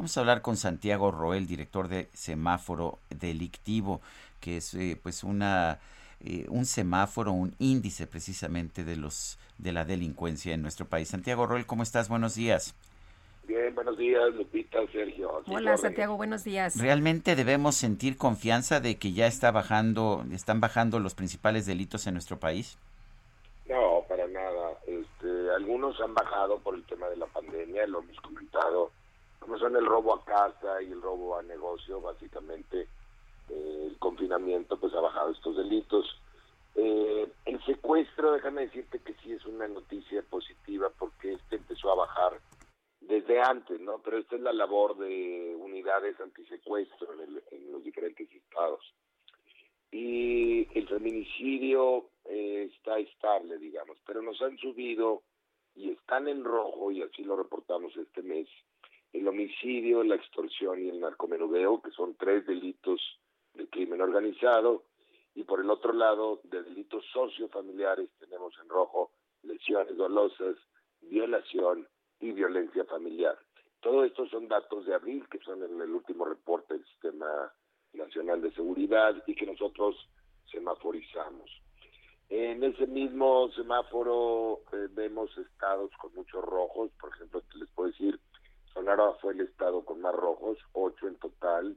Vamos a hablar con Santiago Roel, director de Semáforo Delictivo, que es eh, pues una eh, un semáforo, un índice precisamente de los de la delincuencia en nuestro país. Santiago Roel, ¿cómo estás? Buenos días. Bien, buenos días, Lupita, Sergio. Hola, Santiago, buenos días. ¿Realmente debemos sentir confianza de que ya está bajando, están bajando los principales delitos en nuestro país? No, para nada. Este, algunos han bajado por el tema de la pandemia, lo hemos comentado, como son el robo a casa y el robo a negocio, básicamente eh, el confinamiento pues ha bajado estos delitos. Eh, el secuestro, déjame decirte que sí es una noticia positiva porque este empezó a bajar desde antes, ¿no? Pero esta es la labor de unidades antisecuestro en, el, en los diferentes estados. Y el feminicidio eh, está estable, digamos, pero nos han subido y están en rojo, y así lo reportamos este mes, el homicidio, la extorsión y el narcomenudeo, que son tres delitos de crimen organizado, y por el otro lado, de delitos sociofamiliares, tenemos en rojo lesiones dolosas, violación y violencia familiar. Todo esto son datos de abril, que son en el último reporte del Sistema Nacional de Seguridad y que nosotros semaforizamos. En ese mismo semáforo eh, vemos estados con muchos rojos, por ejemplo, les puedo decir, Sonora fue el estado con más rojos, ocho en total,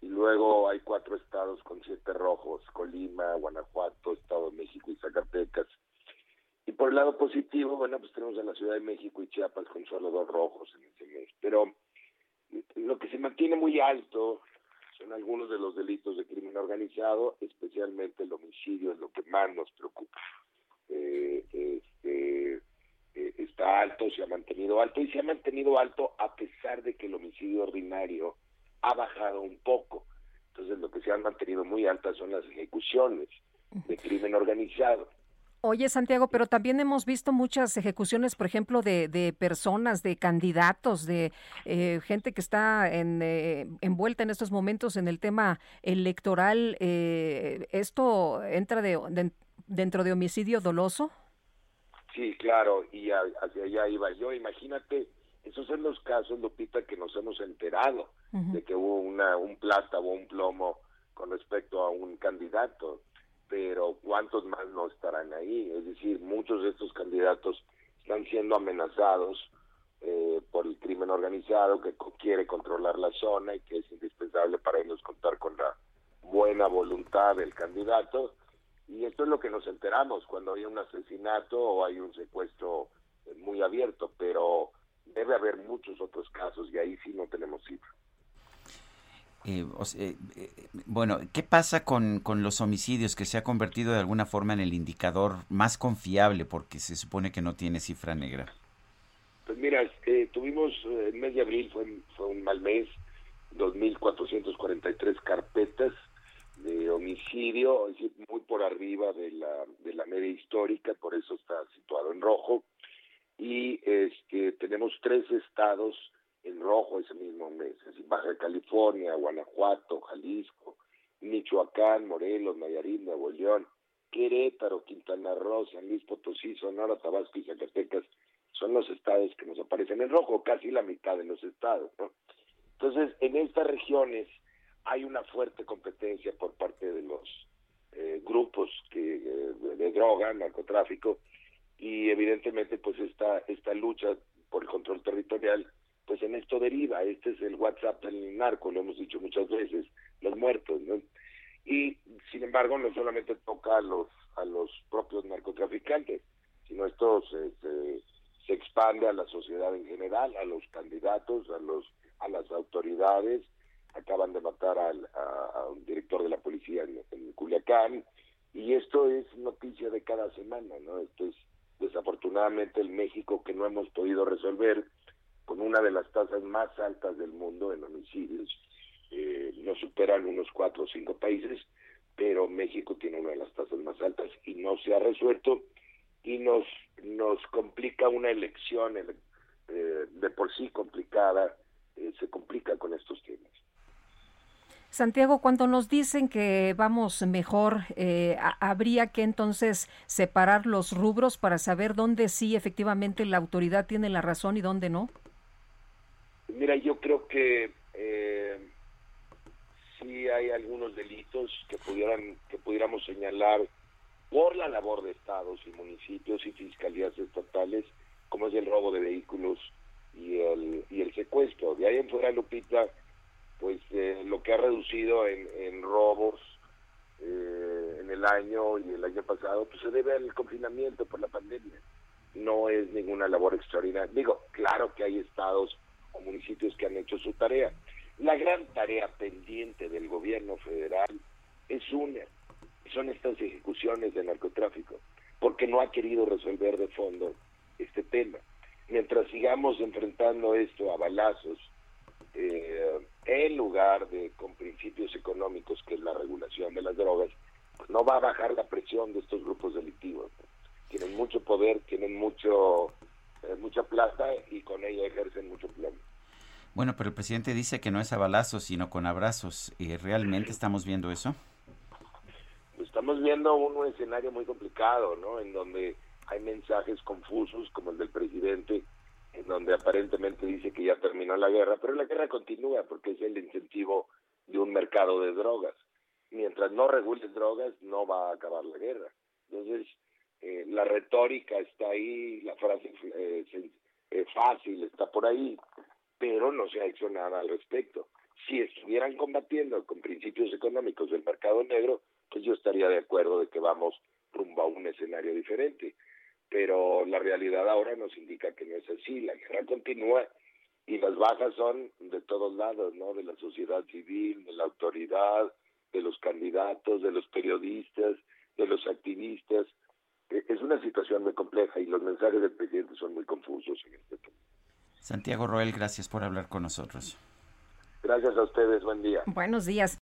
y luego hay cuatro estados con siete rojos, Colima, Guanajuato, Estado de México y Zacatecas. Y por el lado positivo, bueno, pues tenemos a la Ciudad de México y Chiapas con solo dos rojos en ese mes. Pero lo que se mantiene muy alto son algunos de los delitos de crimen organizado, especialmente el homicidio es lo que más nos preocupa. Eh, este, eh, está alto, se ha mantenido alto y se ha mantenido alto a pesar de que el homicidio ordinario ha bajado un poco. Entonces lo que se han mantenido muy altas son las ejecuciones de crimen organizado. Oye, Santiago, pero también hemos visto muchas ejecuciones, por ejemplo, de, de personas, de candidatos, de eh, gente que está en, eh, envuelta en estos momentos en el tema electoral. Eh, ¿Esto entra de, de, dentro de homicidio doloso? Sí, claro, y a, hacia allá iba yo. Imagínate, esos son los casos, Lupita, que nos hemos enterado uh -huh. de que hubo una, un plata o un plomo con respecto a un candidato pero ¿cuántos más no estarán ahí? Es decir, muchos de estos candidatos están siendo amenazados eh, por el crimen organizado que quiere controlar la zona y que es indispensable para ellos contar con la buena voluntad del candidato. Y esto es lo que nos enteramos cuando hay un asesinato o hay un secuestro muy abierto, pero debe haber muchos otros casos y ahí sí no tenemos cifras. Eh, o sea, eh, bueno, ¿qué pasa con, con, los homicidios que se ha convertido de alguna forma en el indicador más confiable porque se supone que no tiene cifra negra? Pues mira, eh, tuvimos el mes de abril fue, fue un mal mes, 2.443 carpetas de homicidio, es decir, muy por arriba de la, de la media histórica, por eso está situado en rojo. Y este, tenemos tres estados en rojo ese mismo mes, Baja California, Guanajuato, Jalisco, Michoacán, Morelos, Nayarit, Nuevo León, Querétaro, Quintana Roo, San Luis Potosí, Sonora, Tabasco y Zacatecas son los estados que nos aparecen en rojo, casi la mitad de los estados. Entonces, en estas regiones hay una fuerte competencia por parte de los eh, grupos que, eh, de droga, narcotráfico, y evidentemente pues esta, esta lucha por el control territorial pues en esto deriva, este es el WhatsApp del narco, lo hemos dicho muchas veces, los muertos, ¿no? Y sin embargo no solamente toca a los a los propios narcotraficantes, sino esto se, se, se expande a la sociedad en general, a los candidatos, a los a las autoridades, acaban de matar al, a, un director de la policía en Culiacán, y esto es noticia de cada semana, ¿no? Esto es desafortunadamente el México que no hemos podido resolver, con una de las tasas más altas del mundo en homicidios. Eh, nos superan unos cuatro o cinco países, pero México tiene una de las tasas más altas y no se ha resuelto y nos nos complica una elección eh, de por sí complicada, eh, se complica con estos. Santiago, cuando nos dicen que vamos mejor, eh, ¿habría que entonces separar los rubros para saber dónde sí efectivamente la autoridad tiene la razón y dónde no? Mira, yo creo que eh, sí hay algunos delitos que pudieran que pudiéramos señalar por la labor de estados y municipios y fiscalías estatales, como es el robo de vehículos y el, y el secuestro. De ahí en fuera, Lupita, pues eh, lo que ha reducido en, robos eh, en el año y el año pasado, pues se debe al confinamiento por la pandemia. No es ninguna labor extraordinaria. Digo, claro que hay estados o municipios que han hecho su tarea. La gran tarea pendiente del gobierno federal es una, son estas ejecuciones de narcotráfico, porque no ha querido resolver de fondo este tema. Mientras sigamos enfrentando esto a balazos, eh, en lugar de con principios económicos, que es la regulación de las drogas, pues no va a bajar la presión de estos grupos delictivos. Tienen mucho poder, tienen mucho eh, mucha plata y con ella ejercen mucho plomo. Bueno, pero el presidente dice que no es a balazos, sino con abrazos. ¿Y ¿Realmente estamos viendo eso? Pues estamos viendo un escenario muy complicado, ¿no? En donde hay mensajes confusos, como el del presidente, en donde aparentemente dice que ya terminó la guerra, pero la guerra continúa porque es el incentivo de un mercado de drogas. Mientras no regules drogas, no va a acabar la guerra. Entonces, eh, la retórica está ahí, la frase eh, eh, fácil está por ahí, pero no se ha hecho nada al respecto. Si estuvieran combatiendo con principios económicos del mercado negro, pues yo estaría de acuerdo de que vamos rumbo a un escenario diferente pero la realidad ahora nos indica que no es así, la guerra continúa y las bajas son de todos lados, ¿no? De la sociedad civil, de la autoridad, de los candidatos, de los periodistas, de los activistas. E, es una situación muy compleja y los mensajes del presidente son muy confusos en este tema. Santiago Roel, gracias por hablar con nosotros. Gracias a ustedes, buen día. Buenos días.